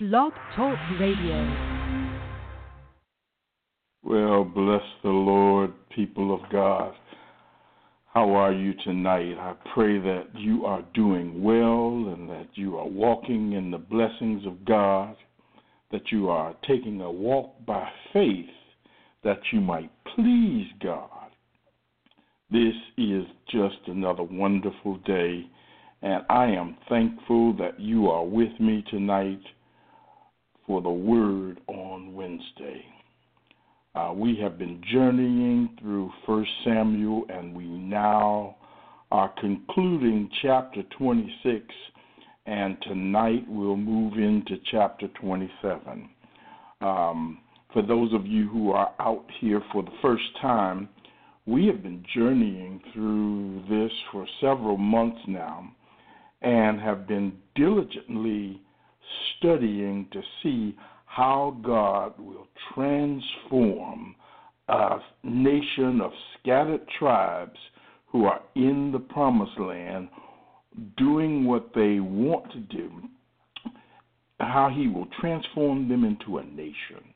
Blog Talk Radio. Well, bless the Lord, people of God. How are you tonight? I pray that you are doing well and that you are walking in the blessings of God, that you are taking a walk by faith that you might please God. This is just another wonderful day, and I am thankful that you are with me tonight for the Word on Wednesday. Uh, we have been journeying through First Samuel, and we now are concluding chapter 26, and tonight we'll move into chapter 27. Um, for those of you who are out here for the first time, we have been journeying through this for several months now and have been diligently studying to see how God will transform a nation of scattered tribes who are in the promised land doing what they want to do, how he will transform them into a nation.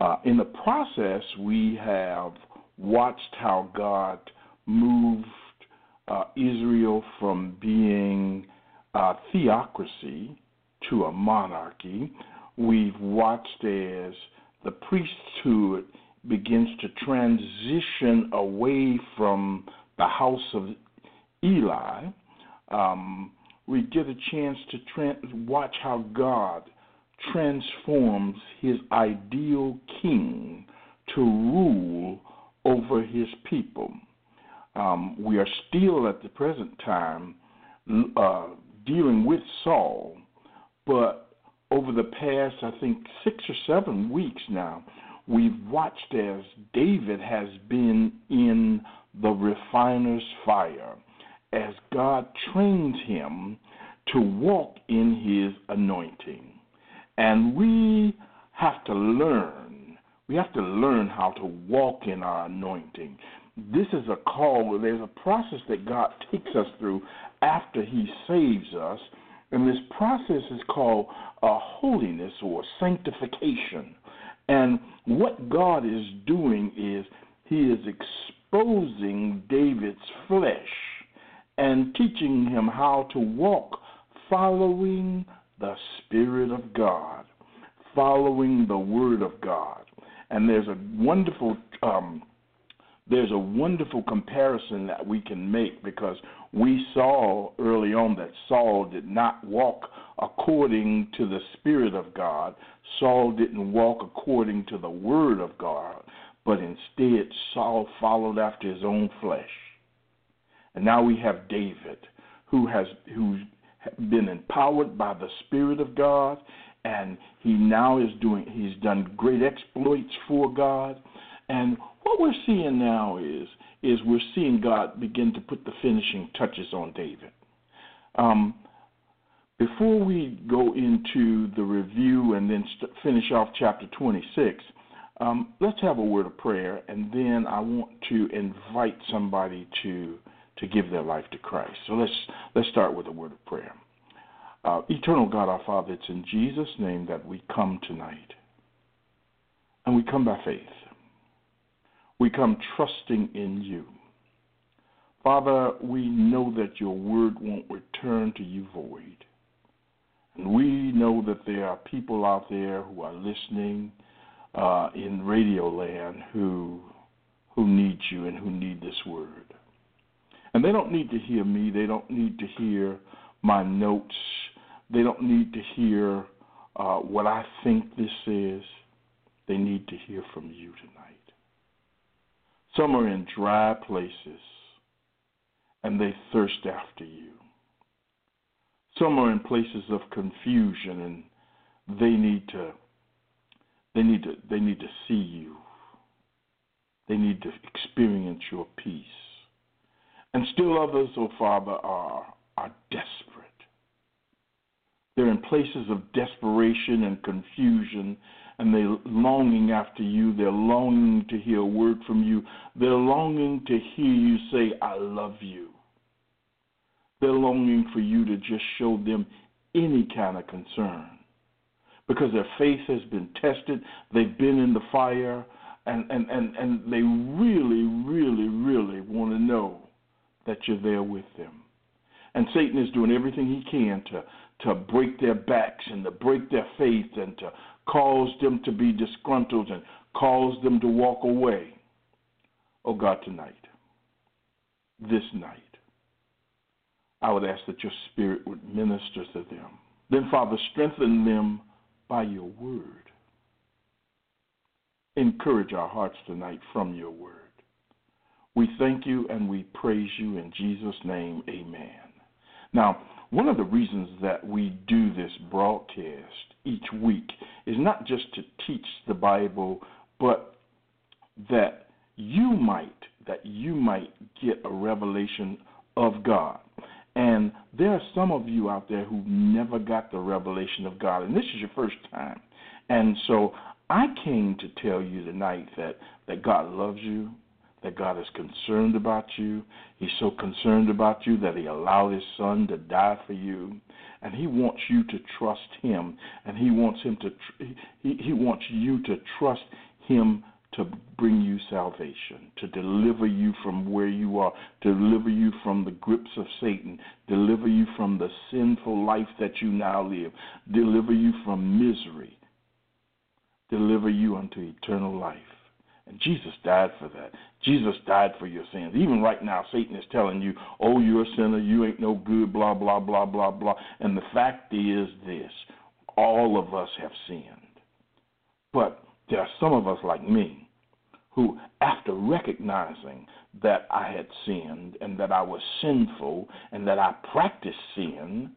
Uh, in the process, we have watched how God moved uh, Israel from being a theocracy to a monarchy. We've watched as the priesthood begins to transition away from the house of Eli. Um, we get a chance to watch how God transforms his ideal king to rule over his people. Um, we are still at the present time uh, dealing with Saul, but over the past, I think, six or seven weeks now, we've watched as David has been in the refiner's fire as God trains him to walk in his anointing. And we have to learn. We have to learn how to walk in our anointing. This is a call. There's a process that God takes us through after He saves us. And this process is called a holiness or sanctification. And what God is doing is He is exposing David's flesh and teaching him how to walk following the Spirit of God, following the Word of God. And there's a wonderful um, there's a wonderful comparison that we can make because we saw early on that Saul did not walk according to the Spirit of God. Saul didn't walk according to the Word of God, but instead Saul followed after his own flesh. And now we have David, who has who's been empowered by the Spirit of God, and he now is doing, he's done great exploits for God. And what we're seeing now is, is we're seeing God begin to put the finishing touches on David. Um, before we go into the review and then st- finish off chapter 26, um, let's have a word of prayer, and then I want to invite somebody to to give their life to Christ. So let's let's start with a word of prayer. Uh, eternal God, our Father, it's in Jesus' name that we come tonight, and we come by faith. We come trusting in you. Father, we know that your word won't return to you void. And we know that there are people out there who are listening uh, in radio land who who need you and who need this word. And they don't need to hear me. They don't need to hear my notes. They don't need to hear uh, what I think this is. They need to hear from you tonight. Some are in dry places and they thirst after you. Some are in places of confusion and they need to they need to they need to see you. They need to experience your peace. And still others, oh Father, are are desperate. They're in places of desperation and confusion, and they're longing after you. They're longing to hear a word from you. They're longing to hear you say, I love you. They're longing for you to just show them any kind of concern because their faith has been tested, they've been in the fire, and, and, and, and they really, really, really want to know that you're there with them. And Satan is doing everything he can to, to break their backs and to break their faith and to cause them to be disgruntled and cause them to walk away. Oh God, tonight, this night, I would ask that your spirit would minister to them. Then, Father, strengthen them by your word. Encourage our hearts tonight from your word. We thank you and we praise you in Jesus' name. Amen. Now, one of the reasons that we do this broadcast each week is not just to teach the Bible, but that you might that you might get a revelation of God. And there are some of you out there who never got the revelation of God, and this is your first time. And so I came to tell you tonight that, that God loves you, that God is concerned about you. He's so concerned about you that He allowed His Son to die for you, and He wants you to trust Him, and He wants Him to he, he wants you to trust Him to bring you salvation, to deliver you from where you are, to deliver you from the grips of Satan, deliver you from the sinful life that you now live, deliver you from misery, deliver you unto eternal life. And Jesus died for that. Jesus died for your sins. Even right now, Satan is telling you, oh, you're a sinner, you ain't no good, blah, blah, blah, blah, blah. And the fact is this all of us have sinned. But there are some of us like me who, after recognizing that I had sinned and that I was sinful and that I practiced sin,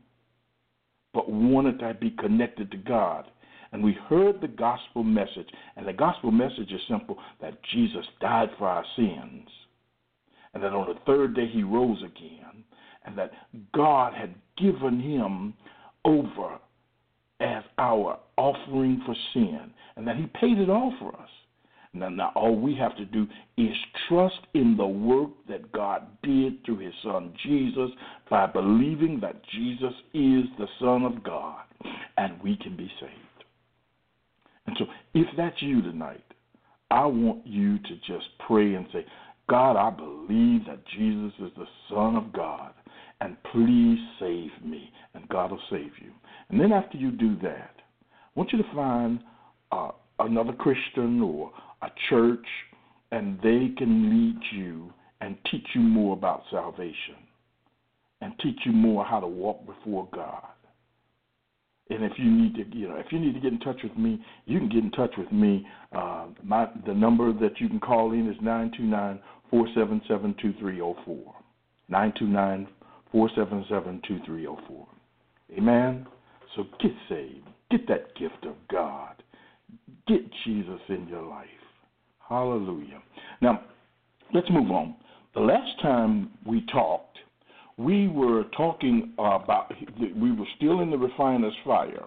but wanted to be connected to God. And we heard the gospel message, and the gospel message is simple that Jesus died for our sins, and that on the third day he rose again, and that God had given him over as our offering for sin, and that he paid it all for us. Now, now, all we have to do is trust in the work that God did through his son Jesus by believing that Jesus is the Son of God, and we can be saved. And so, if that's you tonight, I want you to just pray and say, God, I believe that Jesus is the Son of God, and please save me, and God will save you. And then after you do that, I want you to find uh, another Christian or a church, and they can lead you and teach you more about salvation and teach you more how to walk before God. And if you need to, you know, if you need to get in touch with me, you can get in touch with me. Uh, my the number that you can call in is nine two nine four seven seven two three zero four. Nine two nine four seven seven two three zero four. Amen. So get saved. Get that gift of God. Get Jesus in your life. Hallelujah. Now, let's move on. The last time we talked, we were talking about, we were still in the refiner's fire.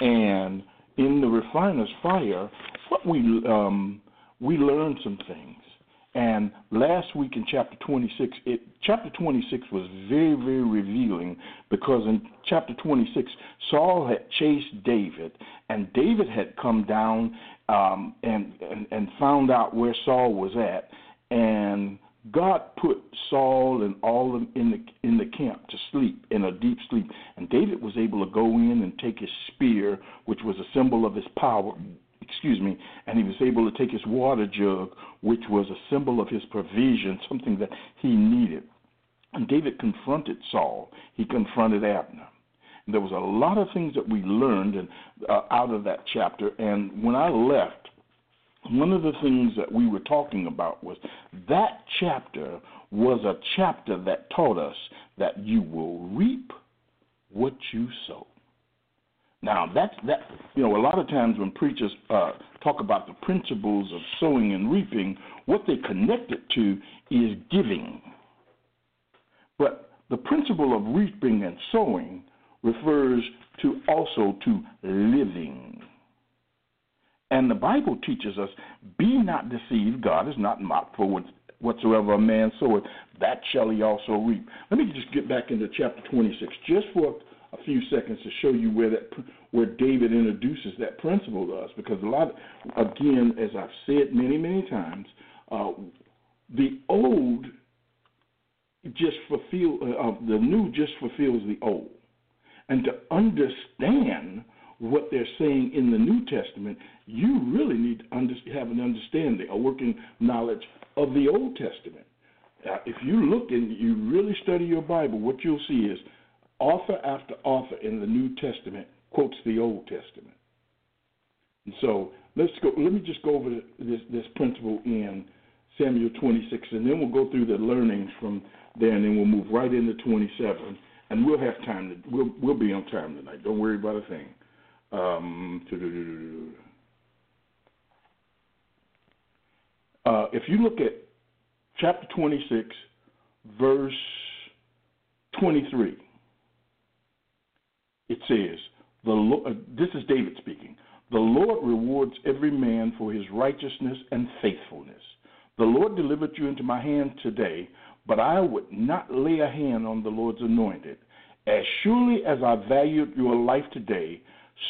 And in the refiner's fire, what we, um, we learned some things. And last week in chapter 26, it, chapter 26 was very, very revealing because in chapter 26, Saul had chased David, and David had come down um, and, and and found out where Saul was at, and God put Saul and all of in the in the camp to sleep in a deep sleep, and David was able to go in and take his spear, which was a symbol of his power. Excuse me, and he was able to take his water jug, which was a symbol of his provision, something that he needed. And David confronted Saul. He confronted Abner. There was a lot of things that we learned and, uh, out of that chapter. And when I left, one of the things that we were talking about was that chapter was a chapter that taught us that you will reap what you sow. Now that's that. You know, a lot of times when preachers uh, talk about the principles of sowing and reaping, what they connect it to is giving. But the principle of reaping and sowing refers to also to living. And the Bible teaches us, be not deceived, God is not mocked, for whatsoever a man soweth, that shall he also reap. Let me just get back into chapter 26, just for a few seconds to show you where that where David introduces that principle to us, because a lot, again, as I've said many many times, uh, the old just fulfill uh, the new just fulfills the old, and to understand what they're saying in the New Testament, you really need to under, have an understanding, a working knowledge of the Old Testament. If you look and you really study your Bible, what you'll see is author after author in the New Testament quotes the Old Testament. And so let's go. Let me just go over this this principle in Samuel 26, and then we'll go through the learnings from there, and then we'll move right into 27, and we'll have time to we'll we'll be on time tonight. Don't worry about a thing. Um, uh, if you look at chapter 26, verse 23, it says, the Lord, uh, this is David speaking. The Lord rewards every man for his righteousness and faithfulness. The Lord delivered you into my hand today, but I would not lay a hand on the Lord's anointed. As surely as I valued your life today,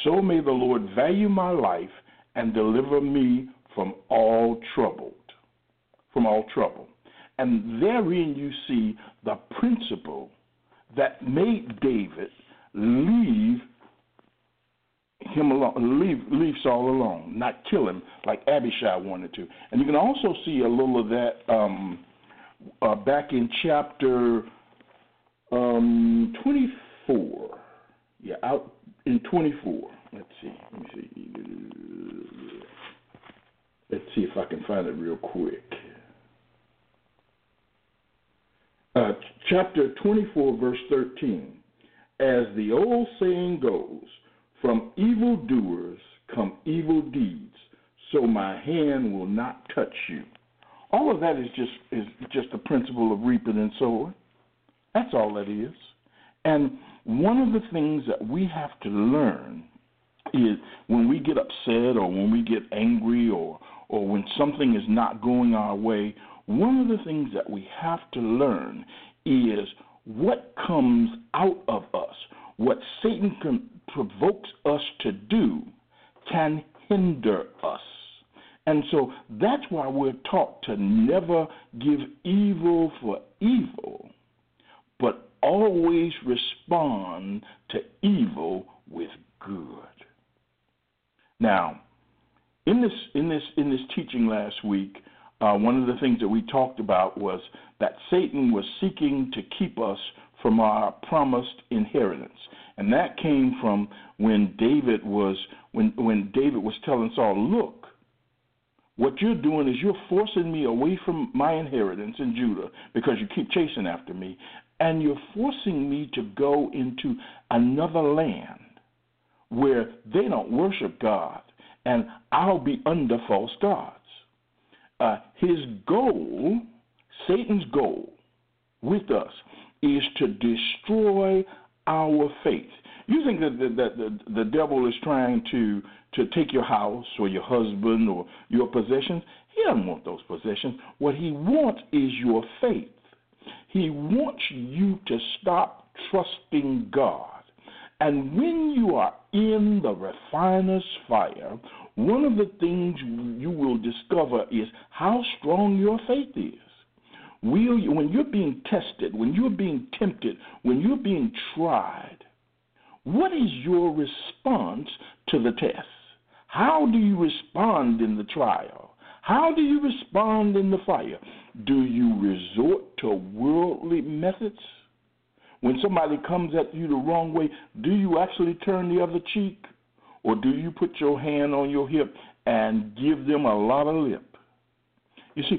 so may the Lord value my life and deliver me from all troubled, from all trouble. And therein you see the principle that made David leave him alone, leave leave Saul alone, not kill him like Abishai wanted to. And you can also see a little of that um, uh, back in chapter um, 24. Yeah, out in 24. Let's see. Let me see. Let's see if I can find it real quick. Uh, chapter 24, verse 13. As the old saying goes, from evildoers come evil deeds, so my hand will not touch you. All of that is just is just the principle of reaping and sowing. That's all that is. And one of the things that we have to learn is when we get upset or when we get angry or or when something is not going our way, one of the things that we have to learn is what comes out of us, what Satan can, provokes us to do, can hinder us. And so that's why we're taught to never give evil for evil, but always respond to evil with good. Now, in this in this in this teaching last week, uh, one of the things that we talked about was that Satan was seeking to keep us from our promised inheritance, and that came from when David was when when David was telling Saul, "Look, what you're doing is you're forcing me away from my inheritance in Judah because you keep chasing after me, and you're forcing me to go into another land where they don't worship God, and I'll be under false gods." Uh, his goal, Satan's goal with us, is to destroy our faith. You think that the, that the, the devil is trying to to take your house or your husband or your possessions? He doesn't want those possessions. What he wants is your faith. He wants you to stop trusting God. And when you are in the refiner's fire, one of the things you will discover is how strong your faith is. When you're being tested, when you're being tempted, when you're being tried, what is your response to the test? How do you respond in the trial? How do you respond in the fire? Do you resort to worldly methods? When somebody comes at you the wrong way, do you actually turn the other cheek? Or do you put your hand on your hip and give them a lot of lip? You see,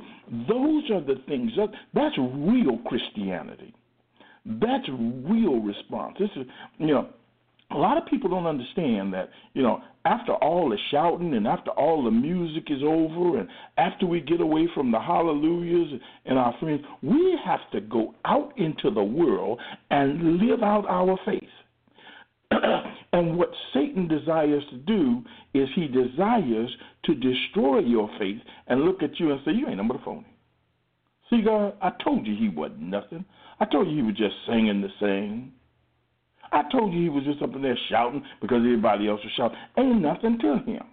those are the things that that's real Christianity. That's real response. This is you know, a lot of people don't understand that, you know, after all the shouting and after all the music is over and after we get away from the hallelujahs and our friends, we have to go out into the world and live out our faith. and what Satan desires to do is he desires to destroy your faith and look at you and say, You ain't no phony. See, God, I told you he wasn't nothing. I told you he was just singing the same. I told you he was just up in there shouting because everybody else was shouting. Ain't nothing to him.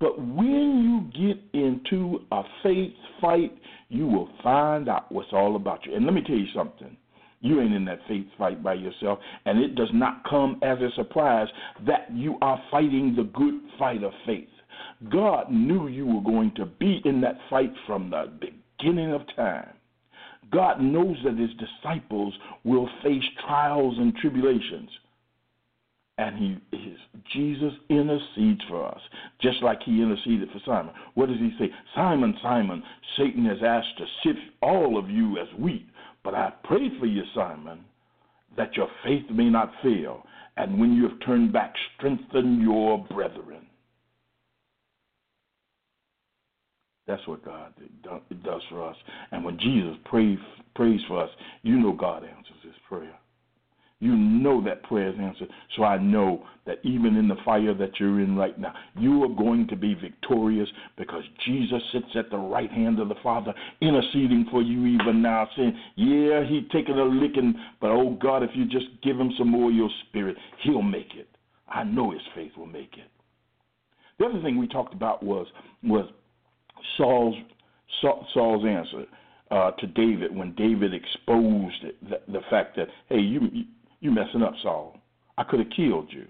But when you get into a faith fight, you will find out what's all about you. And let me tell you something. You ain't in that faith fight by yourself, and it does not come as a surprise that you are fighting the good fight of faith. God knew you were going to be in that fight from the beginning of time. God knows that his disciples will face trials and tribulations. And he his, Jesus intercedes for us, just like he interceded for Simon. What does he say? Simon, Simon, Satan has asked to sift all of you as wheat, but I pray for you, Simon, that your faith may not fail, and when you have turned back, strengthen your brethren. That's what God does for us. And when Jesus prays, prays for us, you know God answers his prayer. You know that prayer is answered. So I know that even in the fire that you're in right now, you are going to be victorious because Jesus sits at the right hand of the Father, interceding for you even now, saying, Yeah, he's taking a licking, but oh God, if you just give him some more of your spirit, he'll make it. I know his faith will make it. The other thing we talked about was was Saul's Saul's answer uh, to David when David exposed the, the fact that hey you you messing up Saul I could have killed you.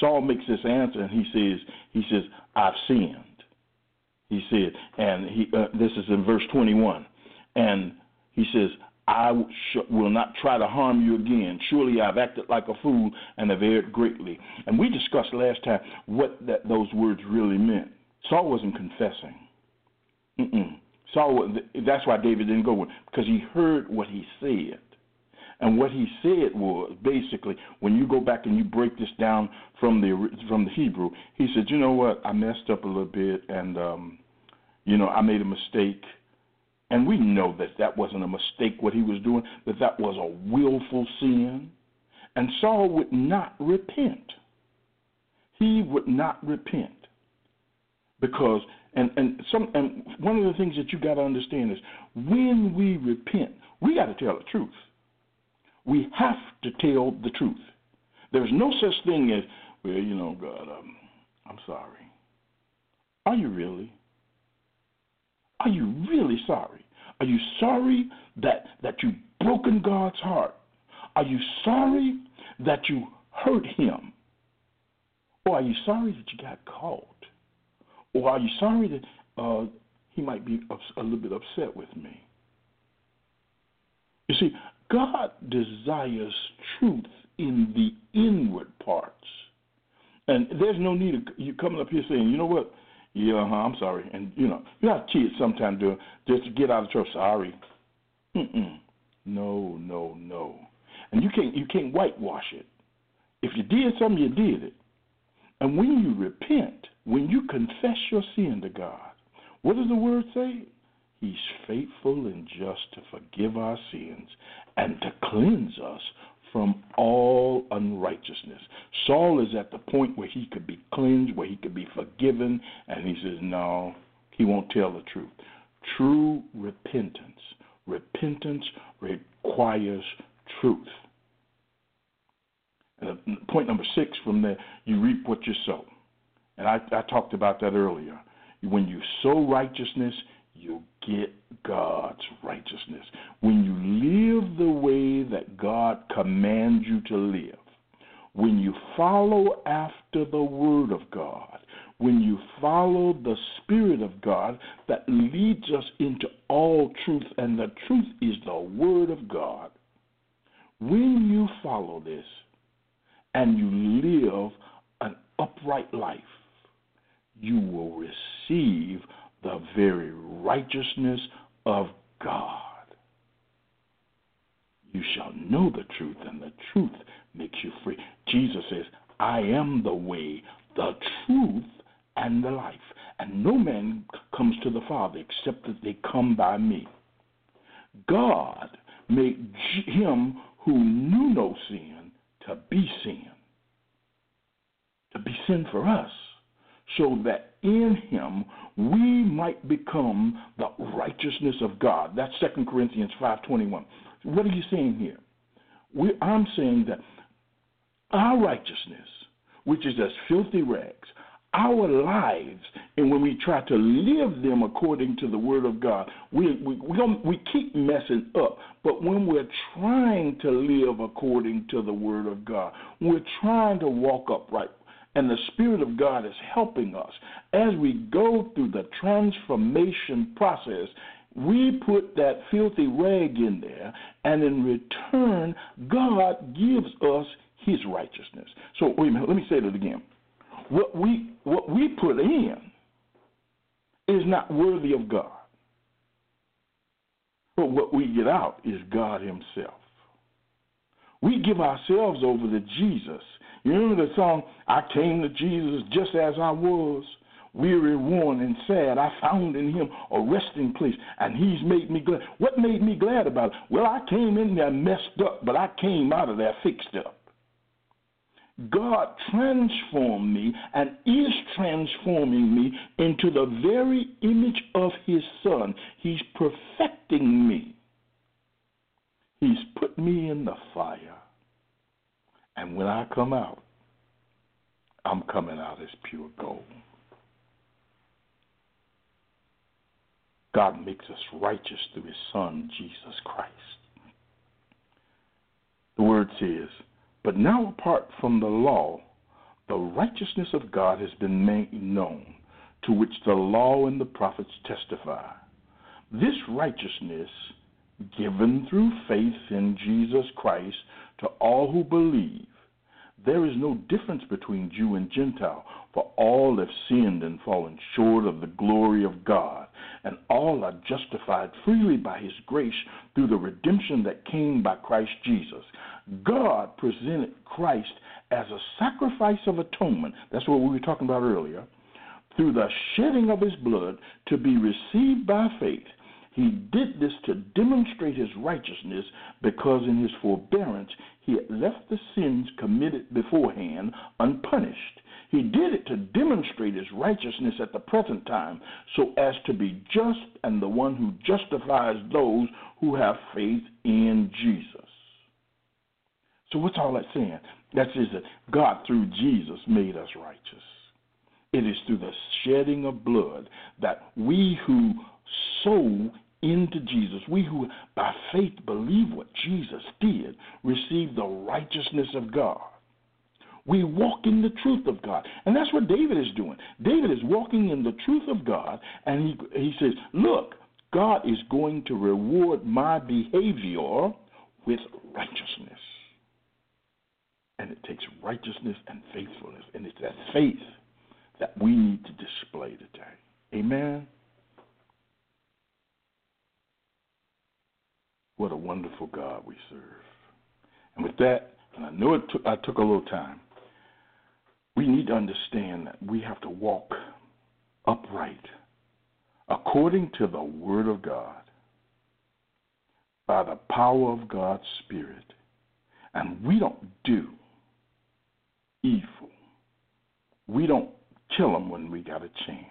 Saul makes this answer and he says he says I've sinned. He said and he uh, this is in verse 21 and he says I will not try to harm you again. Surely I've acted like a fool and have erred greatly. And we discussed last time what that, those words really meant. Saul wasn't confessing. Mm-mm. Saul, that's why David didn't go with because he heard what he said. And what he said was basically, when you go back and you break this down from the from the Hebrew, he said, "You know what? I messed up a little bit, and um, you know, I made a mistake." And we know that that wasn't a mistake. What he was doing, that that was a willful sin. And Saul would not repent. He would not repent because and and some and one of the things that you got to understand is when we repent, we got to tell the truth. We have to tell the truth. There's no such thing as, well, you know, God, um, I'm sorry. Are you really? Are you really sorry? Are you sorry that that you broken God's heart? Are you sorry that you hurt Him? Or are you sorry that you got caught? Or are you sorry that uh, he might be a little bit upset with me? You see, God desires truth in the inward parts. And there's no need of you coming up here saying, you know what? Yeah, uh-huh, I'm sorry. And, you know, you have kids sometimes do just to get out of trouble. Sorry. Mm-mm. No, no, no. And you can't you can't whitewash it. If you did something, you did it. And when you repent, when you confess your sin to God, what does the word say? He's faithful and just to forgive our sins and to cleanse us from all unrighteousness. Saul is at the point where he could be cleansed, where he could be forgiven, and he says, No, he won't tell the truth. True repentance. Repentance requires truth. And point number six from there, you reap what you sow. And I, I talked about that earlier. When you sow righteousness, you get God's righteousness. When you live the way that God commands you to live, when you follow after the Word of God, when you follow the Spirit of God that leads us into all truth, and the truth is the Word of God, when you follow this and you live an upright life, you will receive the very righteousness of God. You shall know the truth, and the truth makes you free. Jesus says, I am the way, the truth, and the life. And no man comes to the Father except that they come by me. God made him who knew no sin to be sin, to be sin for us, so that in him we might become the righteousness of God. That's 2 Corinthians 5.21. What are you saying here? We, I'm saying that our righteousness, which is as filthy rags, our lives, and when we try to live them according to the Word of God, we we we, we keep messing up. But when we're trying to live according to the Word of God, we're trying to walk upright, and the Spirit of God is helping us as we go through the transformation process. We put that filthy rag in there, and in return, God gives us His righteousness. So, wait a minute, let me say that again what we what we put in is not worthy of God. But what we get out is God Himself. We give ourselves over to Jesus. You remember the song, I came to Jesus just as I was, weary, worn, and sad. I found in Him a resting place, and He's made me glad. What made me glad about it? Well, I came in there messed up, but I came out of there fixed up. God transformed me and is transforming me into the very image of His Son. He's perfecting me. He's put me in the fire. And when I come out, I'm coming out as pure gold. God makes us righteous through His Son, Jesus Christ. The Word says, but now, apart from the law, the righteousness of God has been made known, to which the law and the prophets testify. This righteousness, given through faith in Jesus Christ to all who believe, there is no difference between Jew and Gentile, for all have sinned and fallen short of the glory of God, and all are justified freely by His grace through the redemption that came by Christ Jesus. God presented Christ as a sacrifice of atonement. That's what we were talking about earlier. Through the shedding of his blood to be received by faith. He did this to demonstrate his righteousness because in his forbearance he had left the sins committed beforehand unpunished. He did it to demonstrate his righteousness at the present time so as to be just and the one who justifies those who have faith in Jesus. So what's all that saying? That says that God through Jesus made us righteous. It is through the shedding of blood that we who sow into Jesus, we who by faith believe what Jesus did, receive the righteousness of God. We walk in the truth of God. And that's what David is doing. David is walking in the truth of God, and he, he says, Look, God is going to reward my behavior with righteousness. And it takes righteousness and faithfulness. And it's that faith that we need to display today. Amen. What a wonderful God we serve. And with that, and I know it took, I took a little time, we need to understand that we have to walk upright according to the Word of God by the power of God's Spirit. And we don't do evil. We don't kill them when we got a chance.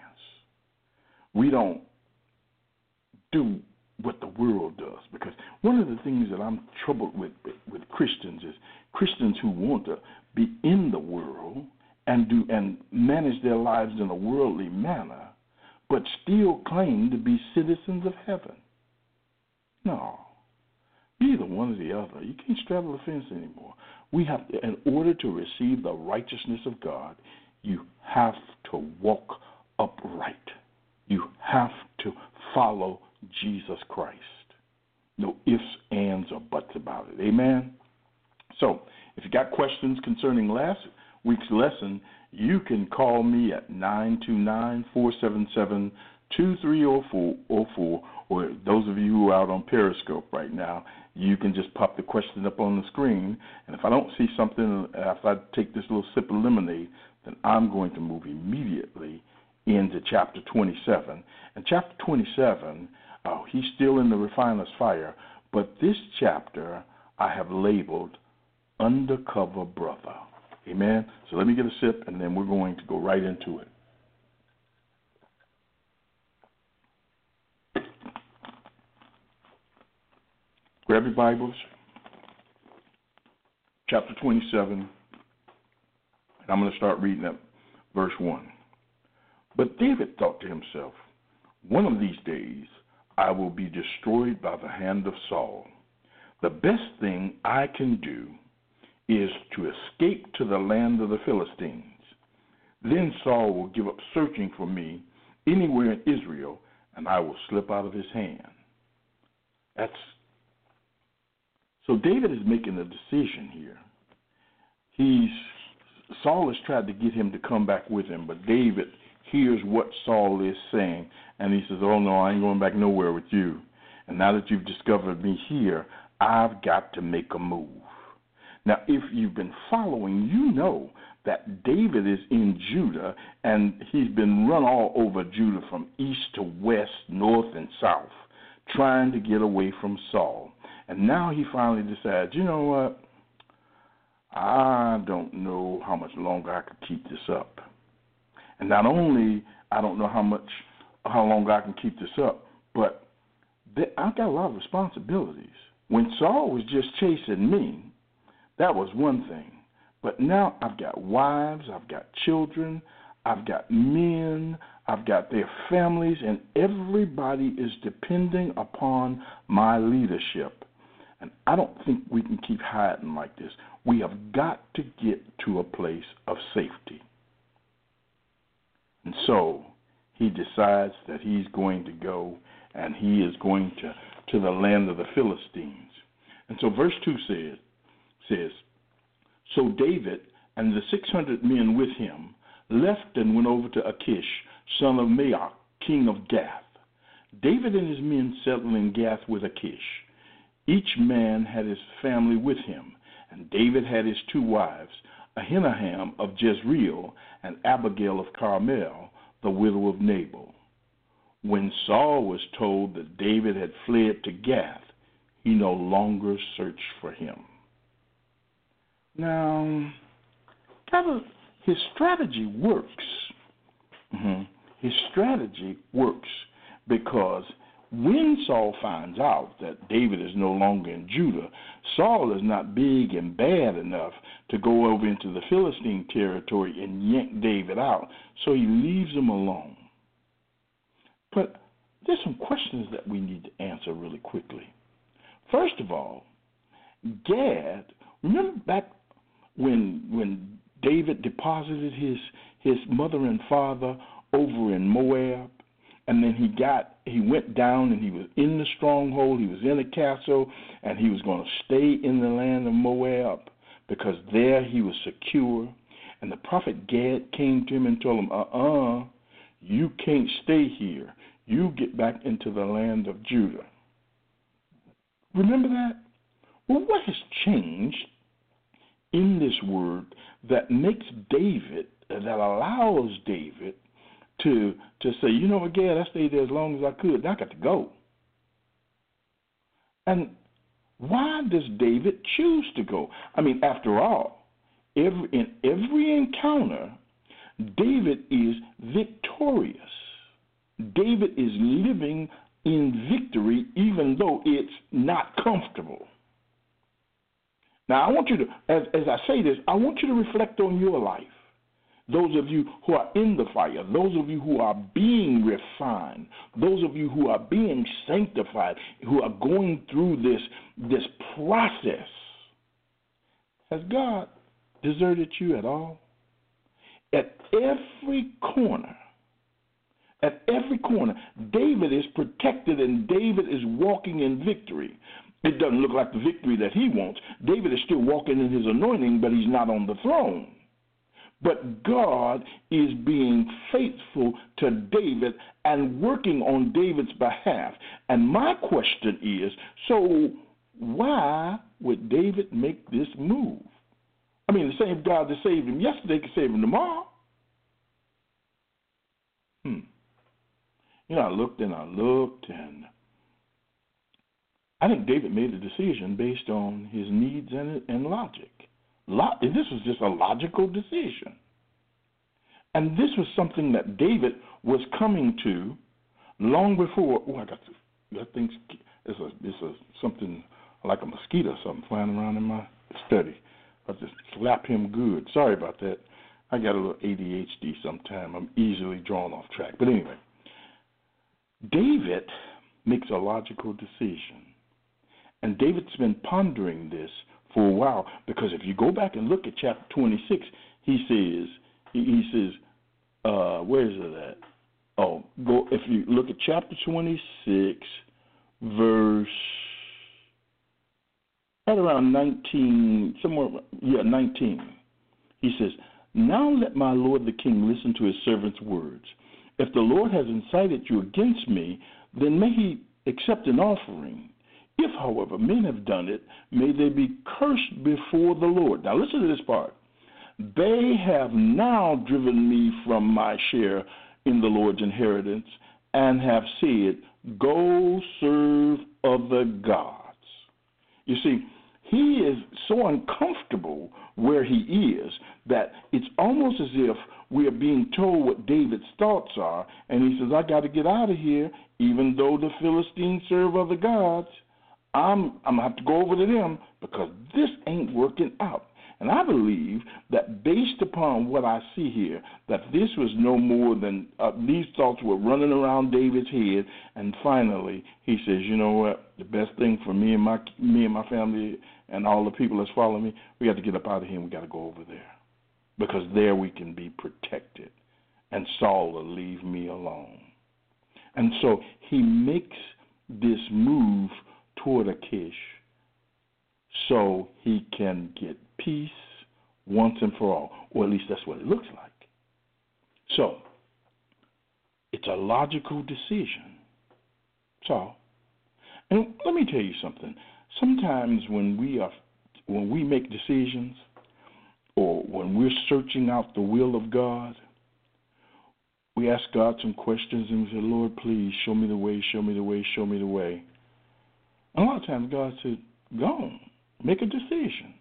We don't do what the world does because one of the things that I'm troubled with with Christians is Christians who want to be in the world and do and manage their lives in a worldly manner but still claim to be citizens of heaven. No. Either one or the other. You can't straddle the fence anymore. We have, to, in order to receive the righteousness of God, you have to walk upright. You have to follow Jesus Christ. No ifs, ands, or buts about it. Amen? So, if you got questions concerning last week's lesson, you can call me at 929 477 2304, or those of you who are out on Periscope right now, you can just pop the question up on the screen. And if I don't see something if I take this little sip of lemonade, then I'm going to move immediately into chapter 27. And chapter 27, oh, he's still in the refiner's fire, but this chapter I have labeled Undercover Brother. Amen. So let me get a sip, and then we're going to go right into it. Grab your Bibles, chapter 27, and I'm going to start reading at verse 1. But David thought to himself, One of these days I will be destroyed by the hand of Saul. The best thing I can do is to escape to the land of the Philistines. Then Saul will give up searching for me anywhere in Israel, and I will slip out of his hand. That's so David is making a decision here. He's Saul has tried to get him to come back with him, but David hears what Saul is saying, and he says, "Oh no, I ain't going back nowhere with you. And now that you've discovered me here, I've got to make a move." Now, if you've been following, you know that David is in Judah, and he's been run all over Judah from east to west, north and south, trying to get away from Saul. And now he finally decides, you know what? I don't know how much longer I could keep this up. And not only I don't know how much how long I can keep this up, but I've got a lot of responsibilities. When Saul was just chasing me, that was one thing. But now I've got wives, I've got children, I've got men, I've got their families, and everybody is depending upon my leadership. And I don't think we can keep hiding like this. We have got to get to a place of safety. And so he decides that he's going to go and he is going to, to the land of the Philistines. And so verse 2 says, says, So David and the 600 men with him left and went over to Achish, son of Maoch, king of Gath. David and his men settled in Gath with Achish. Each man had his family with him, and David had his two wives, Ahinoam of Jezreel and Abigail of Carmel, the widow of Nabal. When Saul was told that David had fled to Gath, he no longer searched for him. Now, his strategy works. Mm-hmm. His strategy works because when Saul finds out that David is no longer in Judah, Saul is not big and bad enough to go over into the Philistine territory and yank David out, so he leaves him alone. But there's some questions that we need to answer really quickly. First of all, Gad, remember back when when David deposited his his mother and father over in Moab? And then he got he went down and he was in the stronghold. He was in a castle and he was going to stay in the land of moab because there he was secure. And the prophet gad came to him and told him uh-uh you can't stay here. You get back into the land of judah. Remember that? Well what has changed in this word that makes david that allows david to to say, you know what, Gad, I stayed there as long as I could. Now I got to go. And why does David choose to go? I mean, after all, every in every encounter, David is victorious. David is living in victory even though it's not comfortable. Now, I want you to, as, as I say this, I want you to reflect on your life those of you who are in the fire, those of you who are being refined, those of you who are being sanctified, who are going through this, this process. Has God deserted you at all? At every corner, at every corner, David is protected and David is walking in victory. It doesn't look like the victory that he wants. David is still walking in his anointing, but he's not on the throne. But God is being faithful to David and working on David's behalf. And my question is so, why would David make this move? I mean, the same God that saved him yesterday can save him tomorrow. Hmm. You know, I looked and I looked, and I think David made a decision based on his needs and, and logic. This was just a logical decision. And this was something that David was coming to long before. Oh, I got to, I think it's a, it's a something like a mosquito or something flying around in my study. I just slap him good. Sorry about that. I got a little ADHD sometime. I'm easily drawn off track. But anyway, David makes a logical decision. And David's been pondering this for a while because if you go back and look at chapter 26, he says, he, says, uh, where is it at? Oh, go if you look at chapter 26, verse at around 19, somewhere, yeah, 19. He says, Now let my lord the king listen to his servant's words. If the Lord has incited you against me, then may he accept an offering. If, however, men have done it, may they be cursed before the Lord. Now listen to this part. They have now driven me from my share in the Lord's inheritance and have said, Go serve other gods. You see, he is so uncomfortable where he is that it's almost as if we are being told what David's thoughts are, and he says, I got to get out of here, even though the Philistines serve other gods. I'm I'm gonna have to go over to them because this ain't working out. And I believe that based upon what I see here, that this was no more than uh, these thoughts were running around David's head. And finally, he says, "You know what? The best thing for me and my me and my family and all the people that's following me, we got to get up out of here and we got to go over there, because there we can be protected, and Saul will leave me alone." And so he makes this move toward Achish so he can get peace once and for all, or at least that's what it looks like. So, it's a logical decision. So, and let me tell you something. Sometimes when we are when we make decisions or when we're searching out the will of God, we ask God some questions and we say, Lord, please show me the way, show me the way, show me the way. A lot of times God said, Go on, make a decision.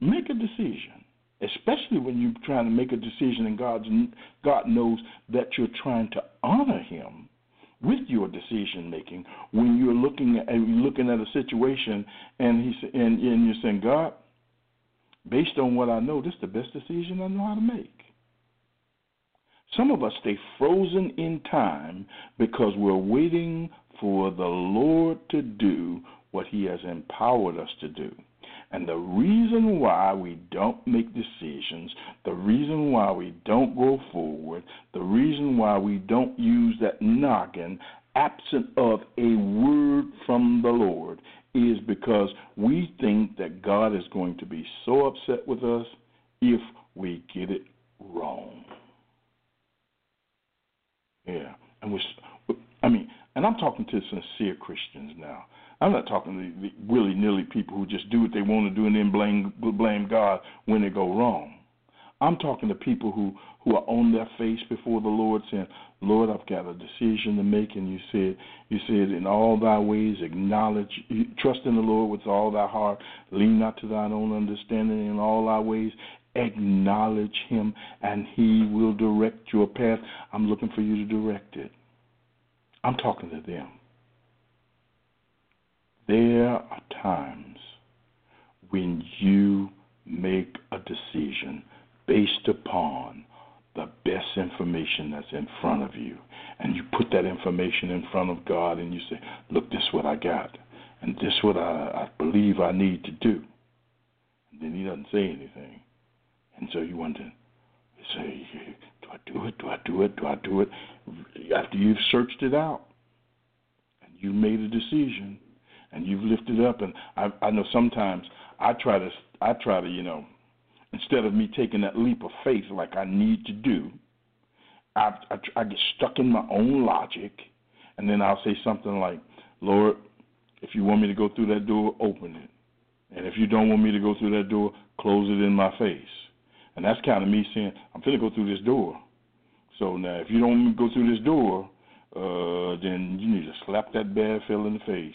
Make a decision, especially when you're trying to make a decision and God's, God knows that you're trying to honor Him with your decision making. When you're looking at looking at a situation and He and, and you're saying, God, based on what I know, this is the best decision I know how to make. Some of us stay frozen in time because we're waiting for the Lord to do what He has empowered us to do. And the reason why we don't make decisions, the reason why we don't go forward, the reason why we don't use that noggin absent of a word from the Lord is because we think that God is going to be so upset with us if we get it wrong. Yeah. And we I mean, and I'm talking to sincere Christians now. I'm not talking to the willy nilly people who just do what they want to do and then blame blame God when they go wrong. I'm talking to people who who are on their face before the Lord, saying, "Lord, I've got a decision to make." And you said, "You said in all thy ways acknowledge, trust in the Lord with all thy heart, lean not to thine own understanding in all thy ways." Acknowledge him, and he will direct your path. I'm looking for you to direct it. I'm talking to them. There are times when you make a decision based upon the best information that's in front of you. And you put that information in front of God and you say, Look, this is what I got. And this is what I, I believe I need to do. And then He doesn't say anything. And so you wonder, say, Do I do it? Do I do it? Do I do it? After you've searched it out and you made a decision, and you've lifted up. And I, I know sometimes I try to, I try to, you know, instead of me taking that leap of faith like I need to do, I, I, I get stuck in my own logic, and then I'll say something like, "Lord, If you want me to go through that door, open it. And if you don't want me to go through that door, close it in my face. And that's kind of me saying, I'm going to go through this door. So now, if you don't go through this door, uh, then you need to slap that bad fella in the face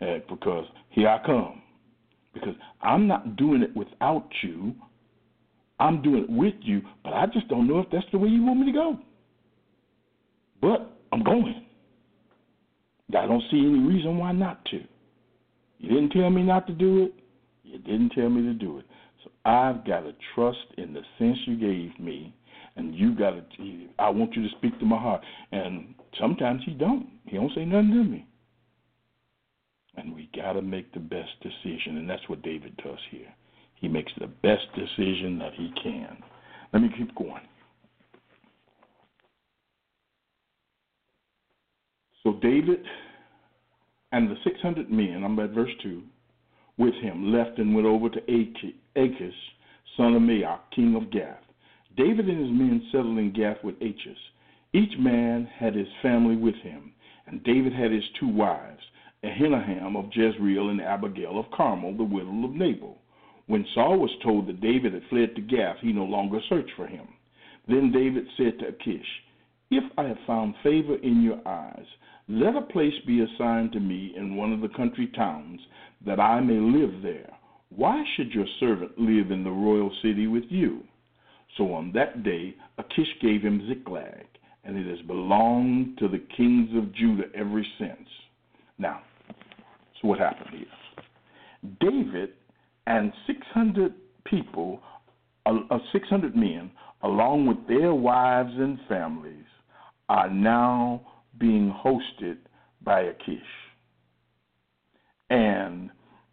uh, because here I come. Because I'm not doing it without you. I'm doing it with you, but I just don't know if that's the way you want me to go. But I'm going. I don't see any reason why not to. You didn't tell me not to do it. You didn't tell me to do it. I've got to trust in the sense you gave me, and you got to. I want you to speak to my heart. And sometimes he don't. He don't say nothing to me. And we got to make the best decision, and that's what David does here. He makes the best decision that he can. Let me keep going. So David and the 600 men, I'm at verse 2, with him left and went over to Achish, son of Maok, king of Gath. David and his men settled in Gath with Achish. Each man had his family with him, and David had his two wives, Ahinoam of Jezreel and Abigail of Carmel, the widow of Nabal. When Saul was told that David had fled to Gath, he no longer searched for him. Then David said to Achish, If I have found favor in your eyes, let a place be assigned to me in one of the country towns, that I may live there. Why should your servant live in the royal city with you? So on that day Achish gave him Ziklag, and it has belonged to the kings of Judah ever since. Now, so what happened here? David and 600 people, uh, 600 men, along with their wives and families, are now being hosted by Achish. And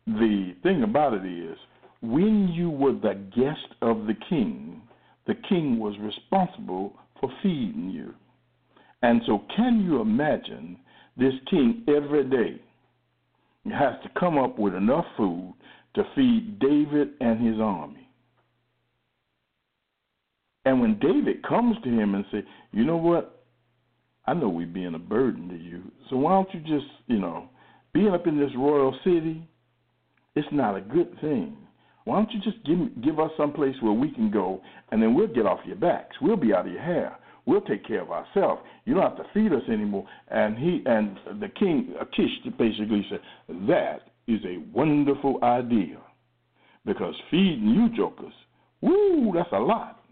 the thing about it is, when you were the guest of the king, the king was responsible for feeding you. And so, can you imagine this king every day has to come up with enough food to feed David and his army? And when David comes to him and say, "You know what? I know we're being a burden to you. So why don't you just, you know, being up in this royal city, it's not a good thing. Why don't you just give give us some place where we can go, and then we'll get off your backs. We'll be out of your hair. We'll take care of ourselves. You don't have to feed us anymore. And he and the king Achish basically said that is a wonderful idea, because feeding you jokers, woo, that's a lot.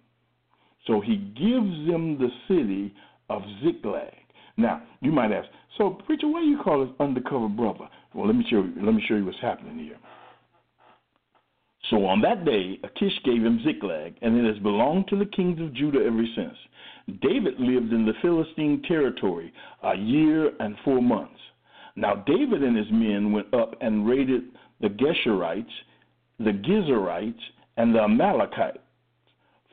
So he gives them the city of Ziklag. Now, you might ask, so preacher, why do you call this undercover brother? Well, let me show you. Let me show you what's happening here. So on that day, Achish gave him Ziklag, and it has belonged to the kings of Judah ever since. David lived in the Philistine territory a year and four months. Now David and his men went up and raided the Geshurites, the Girzites, and the Amalekites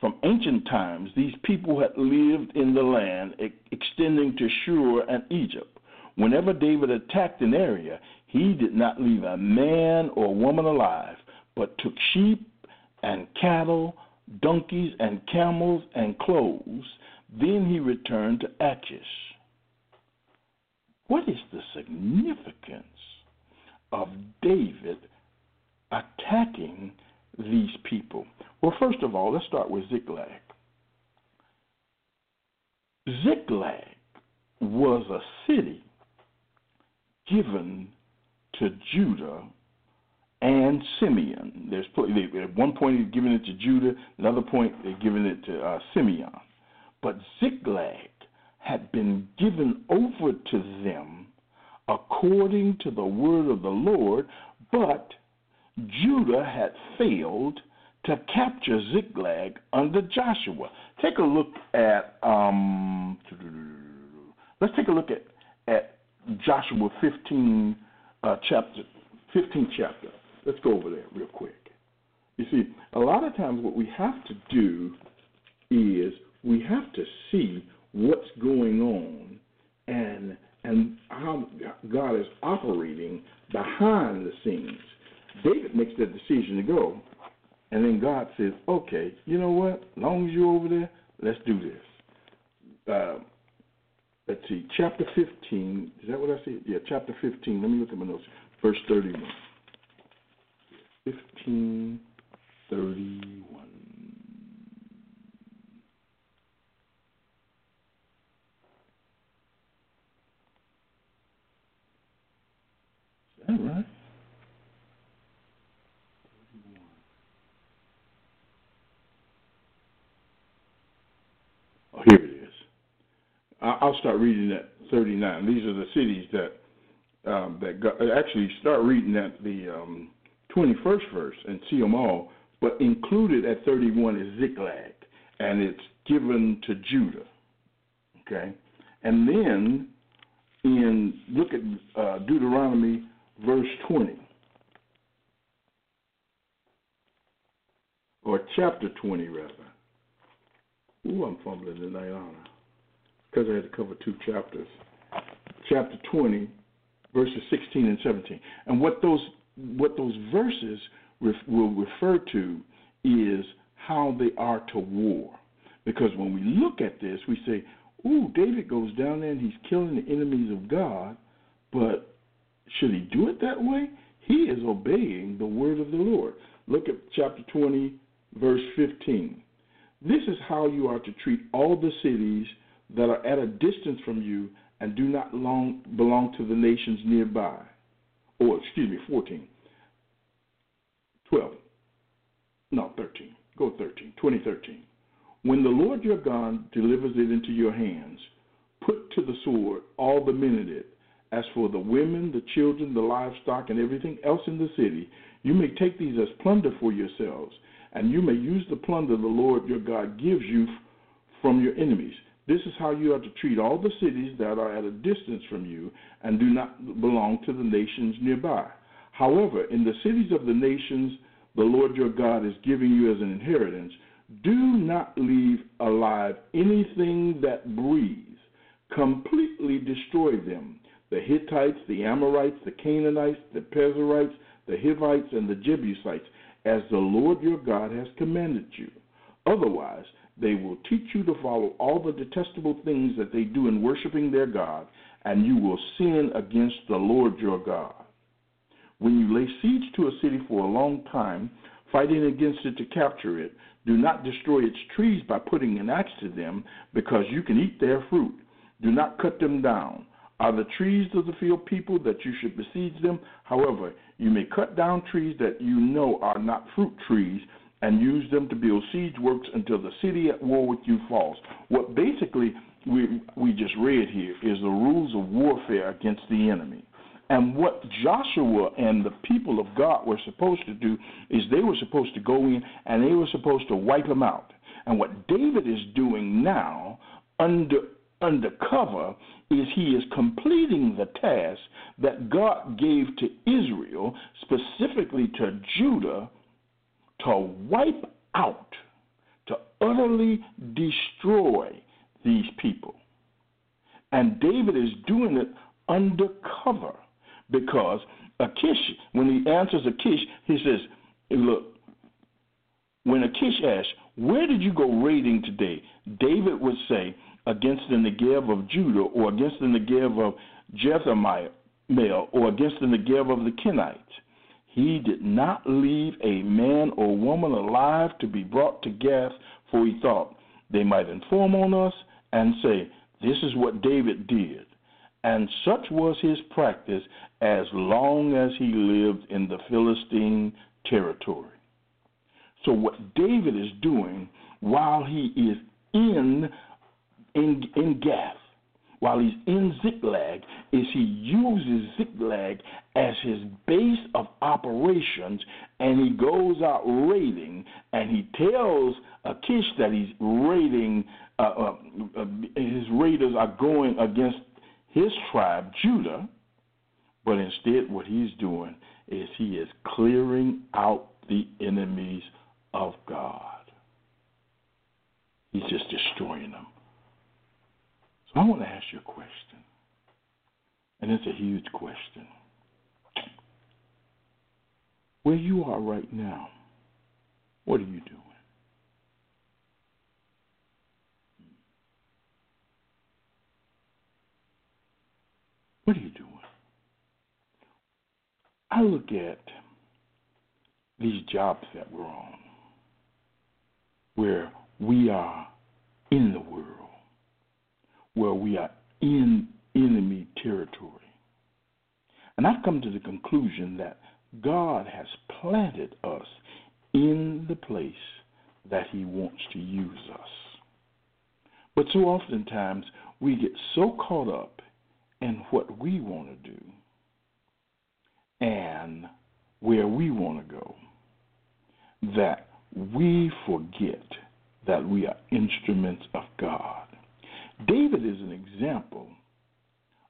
from ancient times, these people had lived in the land extending to Shur and Egypt. Whenever David attacked an area, he did not leave a man or woman alive, but took sheep and cattle, donkeys and camels and clothes. Then he returned to Achish. What is the significance of David attacking these people? Well, first of all, let's start with Ziklag. Ziklag was a city given to Judah and Simeon. There's at one point he's giving it to Judah, another point they're giving it to uh, Simeon. But Ziklag had been given over to them according to the word of the Lord, but Judah had failed to capture Ziklag under Joshua. Take a look at um, let's take a look at at Joshua 15 uh, chapter 15 chapter. Let's go over there real quick. You see, a lot of times what we have to do is we have to see what's going on and and how God is operating behind the scenes. David makes that decision to go and then God says, okay, you know what? As long as you're over there, let's do this. Uh, let's see, chapter 15. Is that what I see? Yeah, chapter 15. Let me look at my notes. verse 31. 1531. Is that right? Oh, here it is. I'll start reading at 39. These are the cities that um, that got, actually start reading at the um, 21st verse and see them all. But included at 31 is Ziklag, and it's given to Judah. Okay, and then in look at uh, Deuteronomy verse 20 or chapter 20 rather. Ooh, I'm fumbling tonight, aren't I? Because I had to cover two chapters. Chapter 20, verses 16 and 17. And what those what those verses ref, will refer to is how they are to war. Because when we look at this, we say, "Ooh, David goes down there and he's killing the enemies of God," but should he do it that way? He is obeying the word of the Lord. Look at chapter 20, verse 15. This is how you are to treat all the cities that are at a distance from you and do not long, belong to the nations nearby. Or, excuse me, 14. 12. No, 13. Go 13. 2013. When the Lord your God delivers it into your hands, put to the sword all the men in it. As for the women, the children, the livestock, and everything else in the city, you may take these as plunder for yourselves, and you may use the plunder the Lord your God gives you from your enemies. This is how you are to treat all the cities that are at a distance from you and do not belong to the nations nearby. However, in the cities of the nations the Lord your God is giving you as an inheritance, do not leave alive anything that breathes. Completely destroy them. The Hittites, the Amorites, the Canaanites, the Perizzites, the Hivites, and the Jebusites, as the Lord your God has commanded you. Otherwise, they will teach you to follow all the detestable things that they do in worshiping their God, and you will sin against the Lord your God. When you lay siege to a city for a long time, fighting against it to capture it, do not destroy its trees by putting an axe to them, because you can eat their fruit. Do not cut them down. Are the trees of the field people that you should besiege them? However, you may cut down trees that you know are not fruit trees and use them to build siege works until the city at war with you falls. What basically we we just read here is the rules of warfare against the enemy. And what Joshua and the people of God were supposed to do is they were supposed to go in and they were supposed to wipe them out. And what David is doing now under undercover is he is completing the task that God gave to Israel, specifically to Judah, to wipe out, to utterly destroy these people. And David is doing it undercover because Achish, when he answers Achish, he says, Look, when Achish asks, Where did you go raiding today? David would say, Against the Negev of Judah, or against the Negev of Jezreel, or against the Negev of the Kenites. He did not leave a man or woman alive to be brought to Gath, for he thought they might inform on us and say, This is what David did. And such was his practice as long as he lived in the Philistine territory. So, what David is doing while he is in, in, in Gath, while he's in Ziklag is he uses Ziklag as his base of operations and he goes out raiding and he tells Achish that he's raiding, uh, uh, uh, his raiders are going against his tribe, Judah, but instead what he's doing is he is clearing out the enemies of God. He's just destroying them. So I want to ask you a question, and it's a huge question. Where you are right now, what are you doing? What are you doing? I look at these jobs that we're on, where we are in the world, where we are in enemy territory. And I've come to the conclusion that God has planted us in the place that He wants to use us. But so oftentimes we get so caught up in what we want to do and where we want to go that we forget that we are instruments of God. David is an example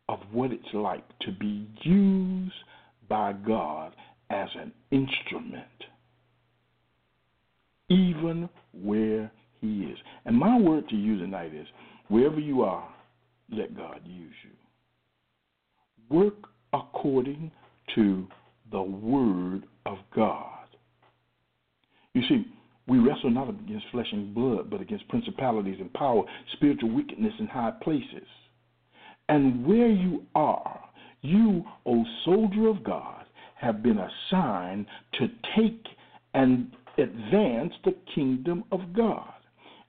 of what it's like to be used by God as an instrument, even where He is. And my word to you tonight is wherever you are, let God use you. Work according to the Word of God. You see, we wrestle not against flesh and blood, but against principalities and power, spiritual wickedness in high places. And where you are, you, O soldier of God, have been assigned to take and advance the kingdom of God.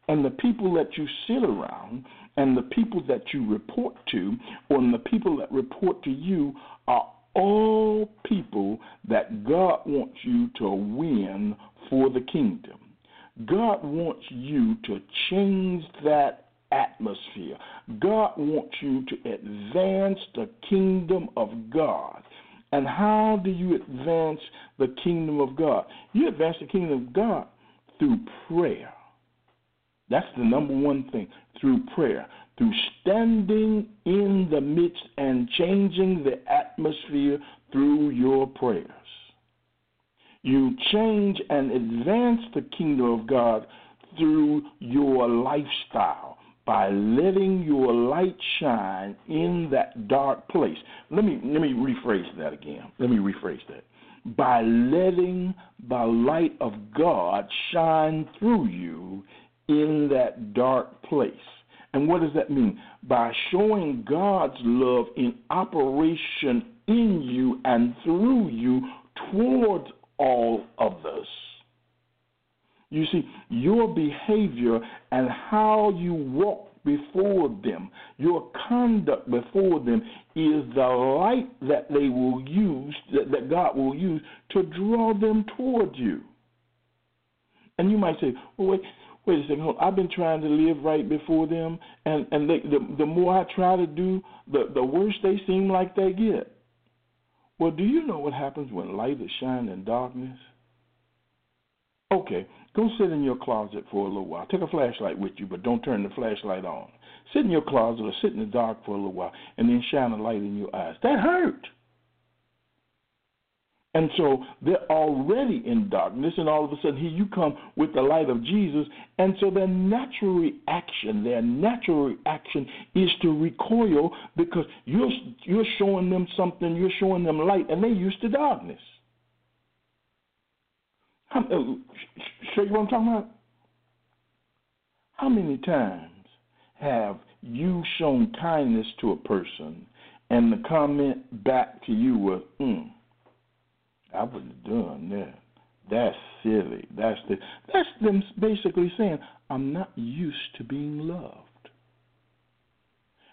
And the people that you sit around and the people that you report to, or the people that report to you, are all people that God wants you to win for the kingdom. God wants you to change that atmosphere. God wants you to advance the kingdom of God. And how do you advance the kingdom of God? You advance the kingdom of God through prayer. That's the number one thing through prayer, through standing in the midst and changing the atmosphere through your prayers. You change and advance the kingdom of God through your lifestyle by letting your light shine in that dark place. Let me let me rephrase that again. Let me rephrase that. By letting the light of God shine through you in that dark place. And what does that mean? By showing God's love in operation in you and through you towards all others. You see, your behavior and how you walk before them, your conduct before them is the light that they will use, that, that God will use to draw them toward you. And you might say, well, wait, wait a second, I've been trying to live right before them, and, and they, the, the more I try to do, the, the worse they seem like they get. Well, do you know what happens when light is shined in darkness? Okay, go sit in your closet for a little while. Take a flashlight with you, but don't turn the flashlight on. Sit in your closet or sit in the dark for a little while and then shine a light in your eyes. That hurt. And so they're already in darkness, and all of a sudden here you come with the light of Jesus. And so their natural reaction, their natural reaction is to recoil because you're you're showing them something, you're showing them light, and they're used to darkness. How, uh, show you what I'm talking about? How many times have you shown kindness to a person, and the comment back to you was, "Hmm." I wouldn't done that. That's silly. That's the that's them basically saying, I'm not used to being loved.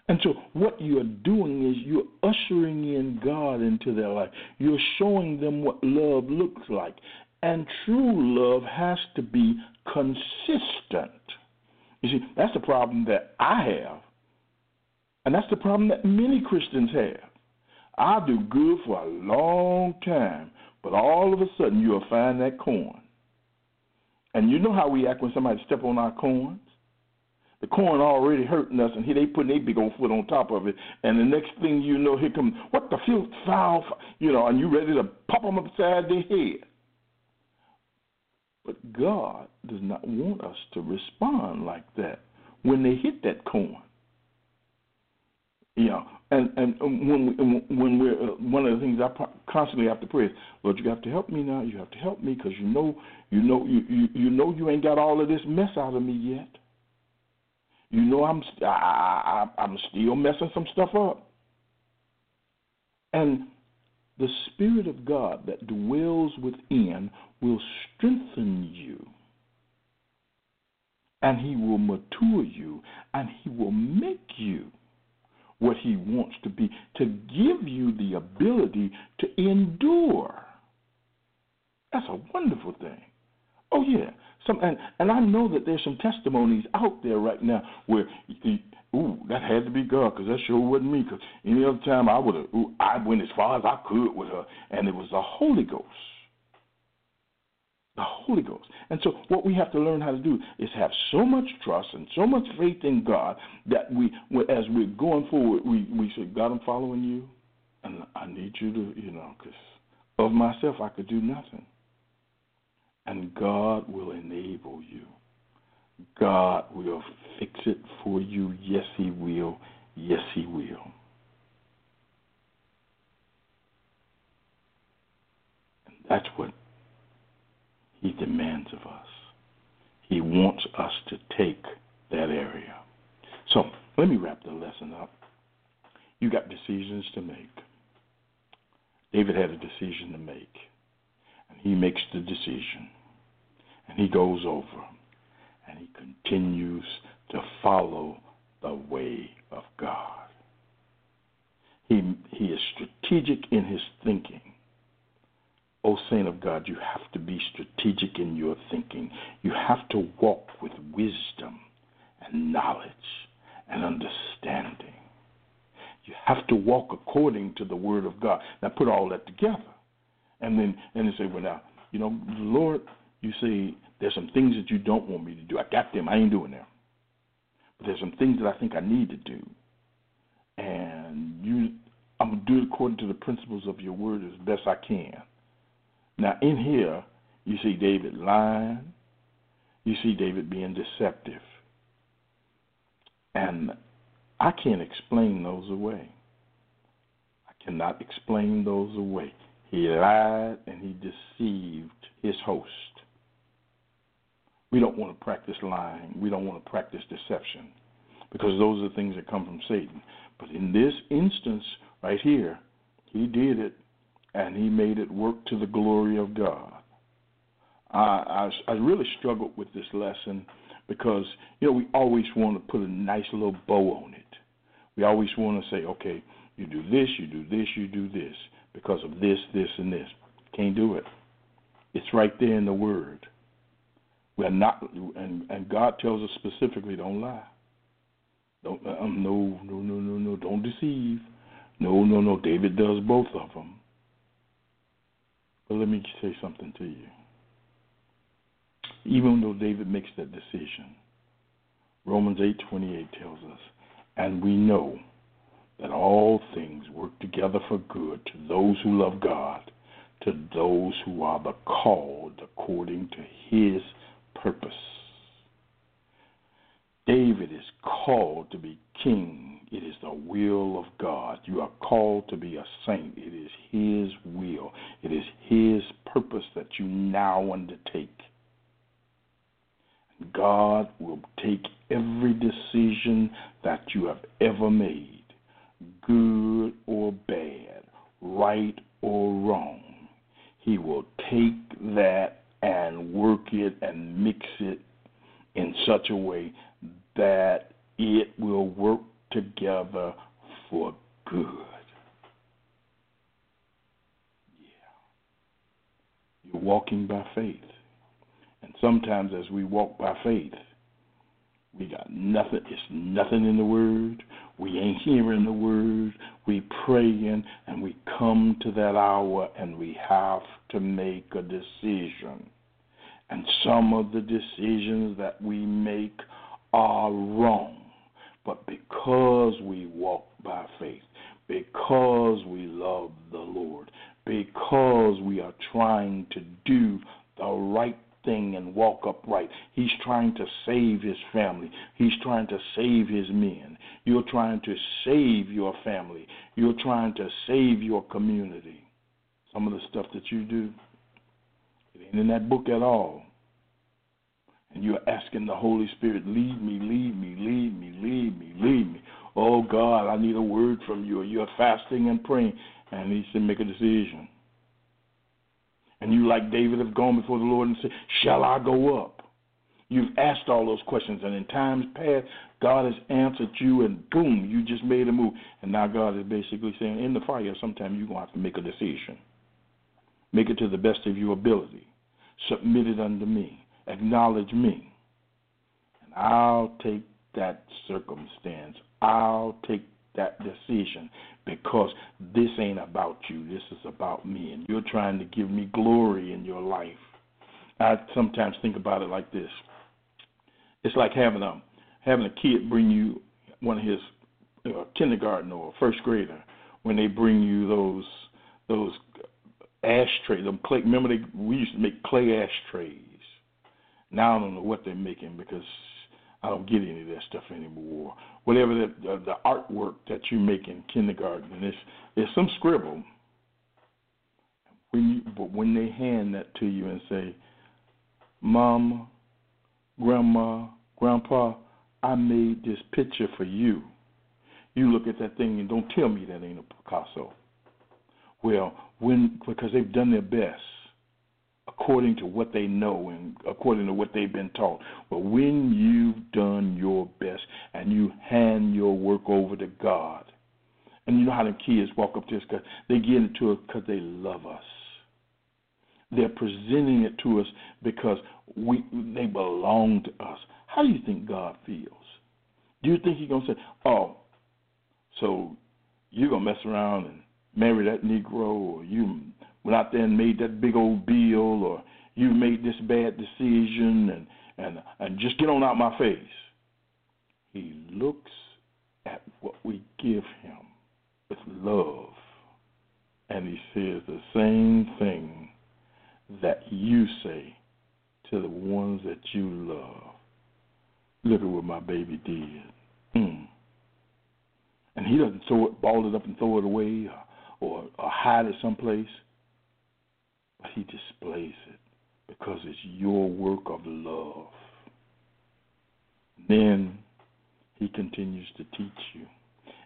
And so what you're doing is you're ushering in God into their life. You're showing them what love looks like. And true love has to be consistent. You see, that's the problem that I have. And that's the problem that many Christians have. I'll do good for a long time, but all of a sudden, you'll find that corn. And you know how we act when somebody step on our corns? The corn already hurting us, and here they putting their big old foot on top of it. And the next thing you know, here comes what the filth foul, you know, and you ready to pop them upside their head. But God does not want us to respond like that when they hit that corn. Know, and and when we, when we're uh, one of the things I constantly have to pray is, Lord, you have to help me now. You have to help me because you know you know you, you you know you ain't got all of this mess out of me yet. You know I'm I, I, I'm still messing some stuff up. And the Spirit of God that dwells within will strengthen you. And He will mature you and He will make you what He wants to be to give you the ability to endure. That's a wonderful thing. Oh, yeah. Some, and, and I know that there's some testimonies out there right now where ooh, that had to be God because that sure wasn't me. Because any other time I would have, ooh, I went as far as I could with her, and it was the Holy Ghost. The Holy Ghost. And so, what we have to learn how to do is have so much trust and so much faith in God that we, as we're going forward, we, we say, God, I'm following you, and I need you to, you know, because of myself, I could do nothing. And God will enable you. God will fix it for you. Yes, He will. Yes, He will. And that's what He demands of us. He wants us to take that area. So let me wrap the lesson up. You got decisions to make. David had a decision to make, and he makes the decision, and he goes over and he continues to follow the way of God. He, he is strategic in his thinking. O saint of God, you have to be strategic in your thinking. You have to walk with wisdom and knowledge and understanding. You have to walk according to the word of God. Now put all that together. And then and then say, Well now, you know, Lord, you say there's some things that you don't want me to do. I got them. I ain't doing them. But there's some things that I think I need to do. And you I'm gonna do it according to the principles of your word as best I can. Now in here you see David lying, you see David being deceptive. And I can't explain those away. I cannot explain those away. He lied and he deceived his host. We don't want to practice lying. We don't want to practice deception because those are things that come from Satan. But in this instance, right here, he did it and he made it work to the glory of God. I, I, I really struggled with this lesson because, you know, we always want to put a nice little bow on it. We always want to say, okay, you do this, you do this, you do this because of this, this, and this. Can't do it. It's right there in the Word. We're not, and and God tells us specifically, don't lie. Don't um, no no no no no don't deceive. No no no. David does both of them. But let me say something to you. Even though David makes that decision, Romans eight twenty eight tells us, and we know that all things work together for good to those who love God, to those who are the called according to His purpose. David is called to be king. It is the will of God. You are called to be a saint. It is His will. It is His purpose that you now undertake. God will take every decision that you have ever made, good or bad, right or wrong. He will take that and work it and mix it in such a way that it will work together for good. Yeah. You're walking by faith. And sometimes as we walk by faith, we got nothing. It's nothing in the Word. We ain't hearing the Word. We praying, and we come to that hour, and we have to make a decision. And some of the decisions that we make are wrong. But because we walk by faith, because we love the Lord, because we are trying to do the right thing and walk upright. He's trying to save his family. He's trying to save his men. You're trying to save your family. You're trying to save your community. Some of the stuff that you do, it ain't in that book at all. And you're asking the Holy Spirit, lead me, lead me, lead me, lead me, lead me. Oh God, I need a word from you, or you're fasting and praying, and He said, make a decision. And you, like David, have gone before the Lord and said, Shall I go up? You've asked all those questions, and in times past, God has answered you, and boom, you just made a move. And now God is basically saying, in the fire, sometimes you're going to have to make a decision. Make it to the best of your ability. Submit it unto me. Acknowledge me. And I'll take that circumstance. I'll take that decision because this ain't about you. This is about me. And you're trying to give me glory in your life. I sometimes think about it like this it's like having a having a kid bring you one of his uh, kindergarten or first grader when they bring you those those ashtrays. Them clay. Remember, they we used to make clay ashtrays. Now I don't know what they're making because I don't get any of that stuff anymore. Whatever the uh, the artwork that you make in kindergarten, and it's it's some scribble. When you, but when they hand that to you and say, "Mom, Grandma, Grandpa, I made this picture for you," you look at that thing and don't tell me that ain't a Picasso. Well, when because they've done their best according to what they know and according to what they've been taught. But when you've done your best and you hand your work over to God, and you know how the kids walk up to us because they get into it because they love us. They're presenting it to us because we they belong to us. How do you think God feels? Do you think He's gonna say, "Oh, so you're gonna mess around and marry that Negro, or you went out there and made that big old bill, or you made this bad decision, and and and just get on out my face. He looks at what we give him with love, and he says the same thing that you say to the ones that you love. Look at what my baby did. Mm. And he doesn't throw it, ball it up and throw it away, or, or, or hide it someplace but he displays it because it's your work of love. Then he continues to teach you,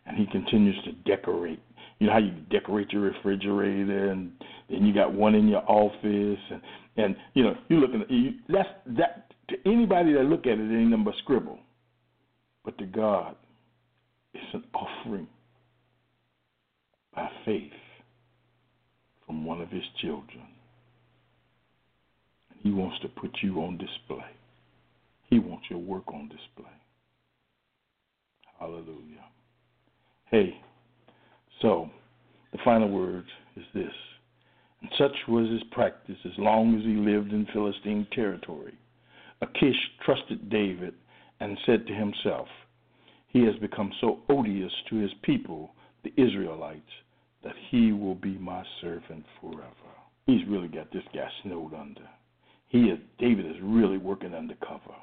and he continues to decorate. You know how you decorate your refrigerator, and then you got one in your office, and and you know you're looking at you, that's that to anybody that look at it, it ain't nothing but scribble, but to God, it's an offering by faith from one of His children. He wants to put you on display. He wants your work on display. Hallelujah. Hey, so the final word is this. And such was his practice as long as he lived in Philistine territory. Achish trusted David and said to himself, He has become so odious to his people, the Israelites, that he will be my servant forever. He's really got this guy snowed under he is David is really working undercover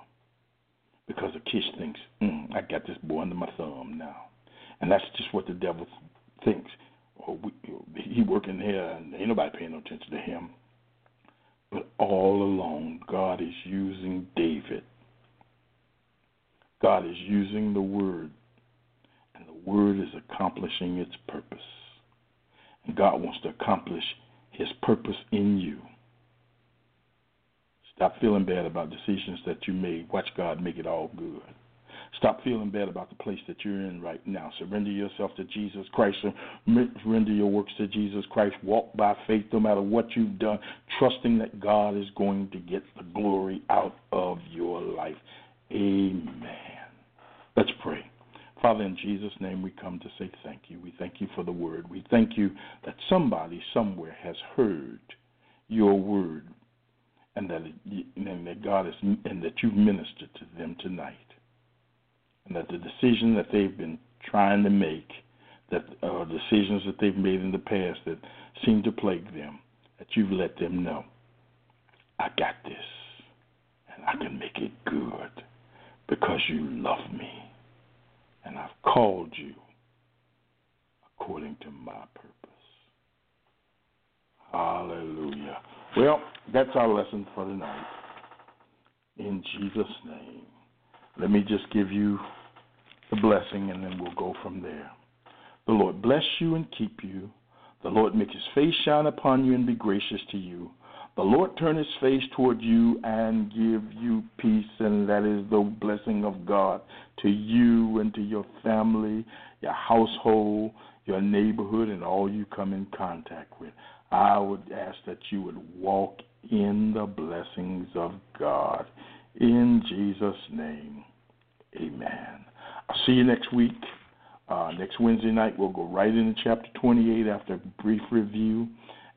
because Achish thinks, mm, I got this boy under my thumb now, and that's just what the devil thinks. Oh, we, he working here, and ain't nobody paying no attention to him. But all along, God is using David. God is using the word, and the word is accomplishing its purpose. And God wants to accomplish his purpose in you. Stop feeling bad about decisions that you made. Watch God make it all good. Stop feeling bad about the place that you're in right now. Surrender yourself to Jesus Christ. Surrender your works to Jesus Christ. Walk by faith no matter what you've done, trusting that God is going to get the glory out of your life. Amen. Let's pray. Father, in Jesus' name, we come to say thank you. We thank you for the word. We thank you that somebody somewhere has heard your word and that it, and that God is and that you've ministered to them tonight, and that the decision that they've been trying to make, that uh, decisions that they've made in the past that seem to plague them, that you've let them know, I got this, and I can make it good because you love me, and I've called you according to my purpose. Hallelujah. Well, that's our lesson for tonight. In Jesus' name. Let me just give you the blessing and then we'll go from there. The Lord bless you and keep you. The Lord make his face shine upon you and be gracious to you. The Lord turn his face toward you and give you peace, and that is the blessing of God to you and to your family, your household, your neighborhood, and all you come in contact with. I would ask that you would walk in the blessings of God. In Jesus' name, amen. I'll see you next week. Uh, next Wednesday night, we'll go right into chapter 28 after a brief review,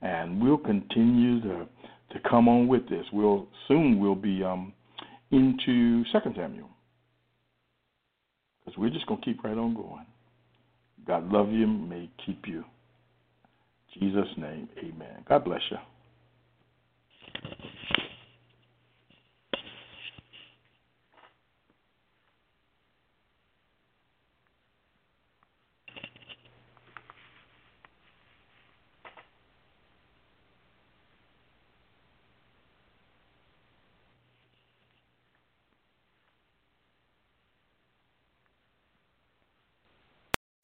and we'll continue to to come on with this. We'll soon we'll be um, into Second Samuel because we're just gonna keep right on going. God love you, may keep you. Jesus' name, Amen. God bless you.